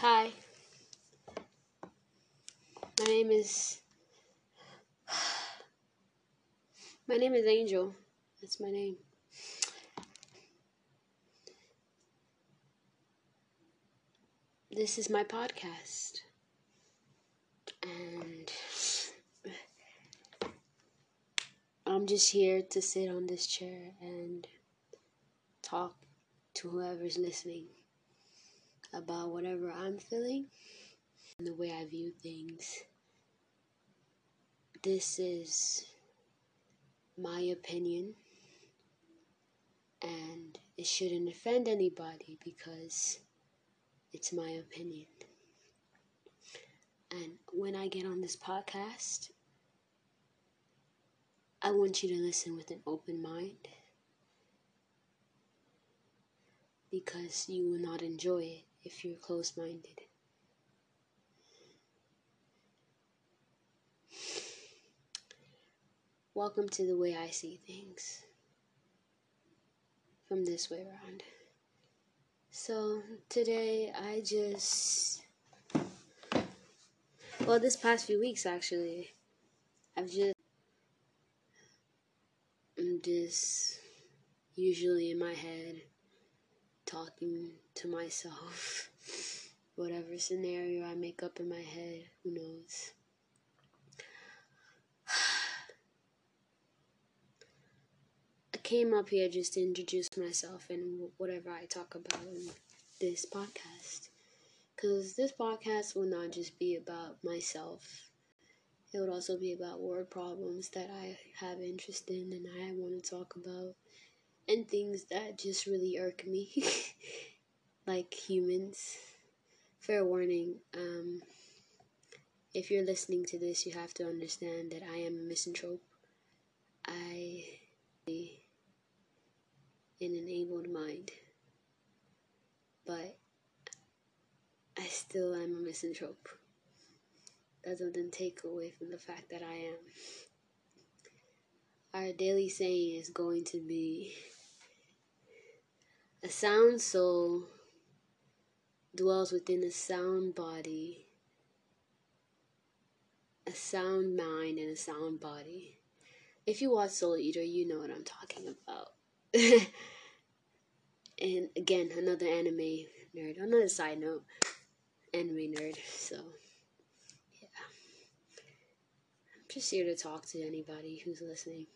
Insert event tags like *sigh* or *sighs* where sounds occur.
Hi. My name is. My name is Angel. That's my name. This is my podcast. And. I'm just here to sit on this chair and talk to whoever's listening about whatever I'm feeling and the way I view things. This is my opinion, and it shouldn't offend anybody because it's my opinion. And when I get on this podcast, I want you to listen with an open mind because you will not enjoy it if you're close minded. Welcome to the way I see things from this way around. So, today I just. Well, this past few weeks actually, I've just. I'm just usually in my head talking to myself. *laughs* Whatever scenario I make up in my head, who knows? *sighs* I came up here just to introduce myself and whatever I talk about in this podcast. Because this podcast will not just be about myself, it would also be about word problems that I have interest in and I want to talk about and things that just really irk me, *laughs* like humans. Fair warning, um, if you're listening to this, you have to understand that I am a misanthrope. I an enabled mind, but I still am a misanthrope. That doesn't take away from the fact that I am. Our daily saying is going to be a sound soul dwells within a sound body, a sound mind, and a sound body. If you watch Soul Eater, you know what I'm talking about. *laughs* and again, another anime nerd. Another side note, anime nerd. So, yeah. I'm just here to talk to anybody who's listening.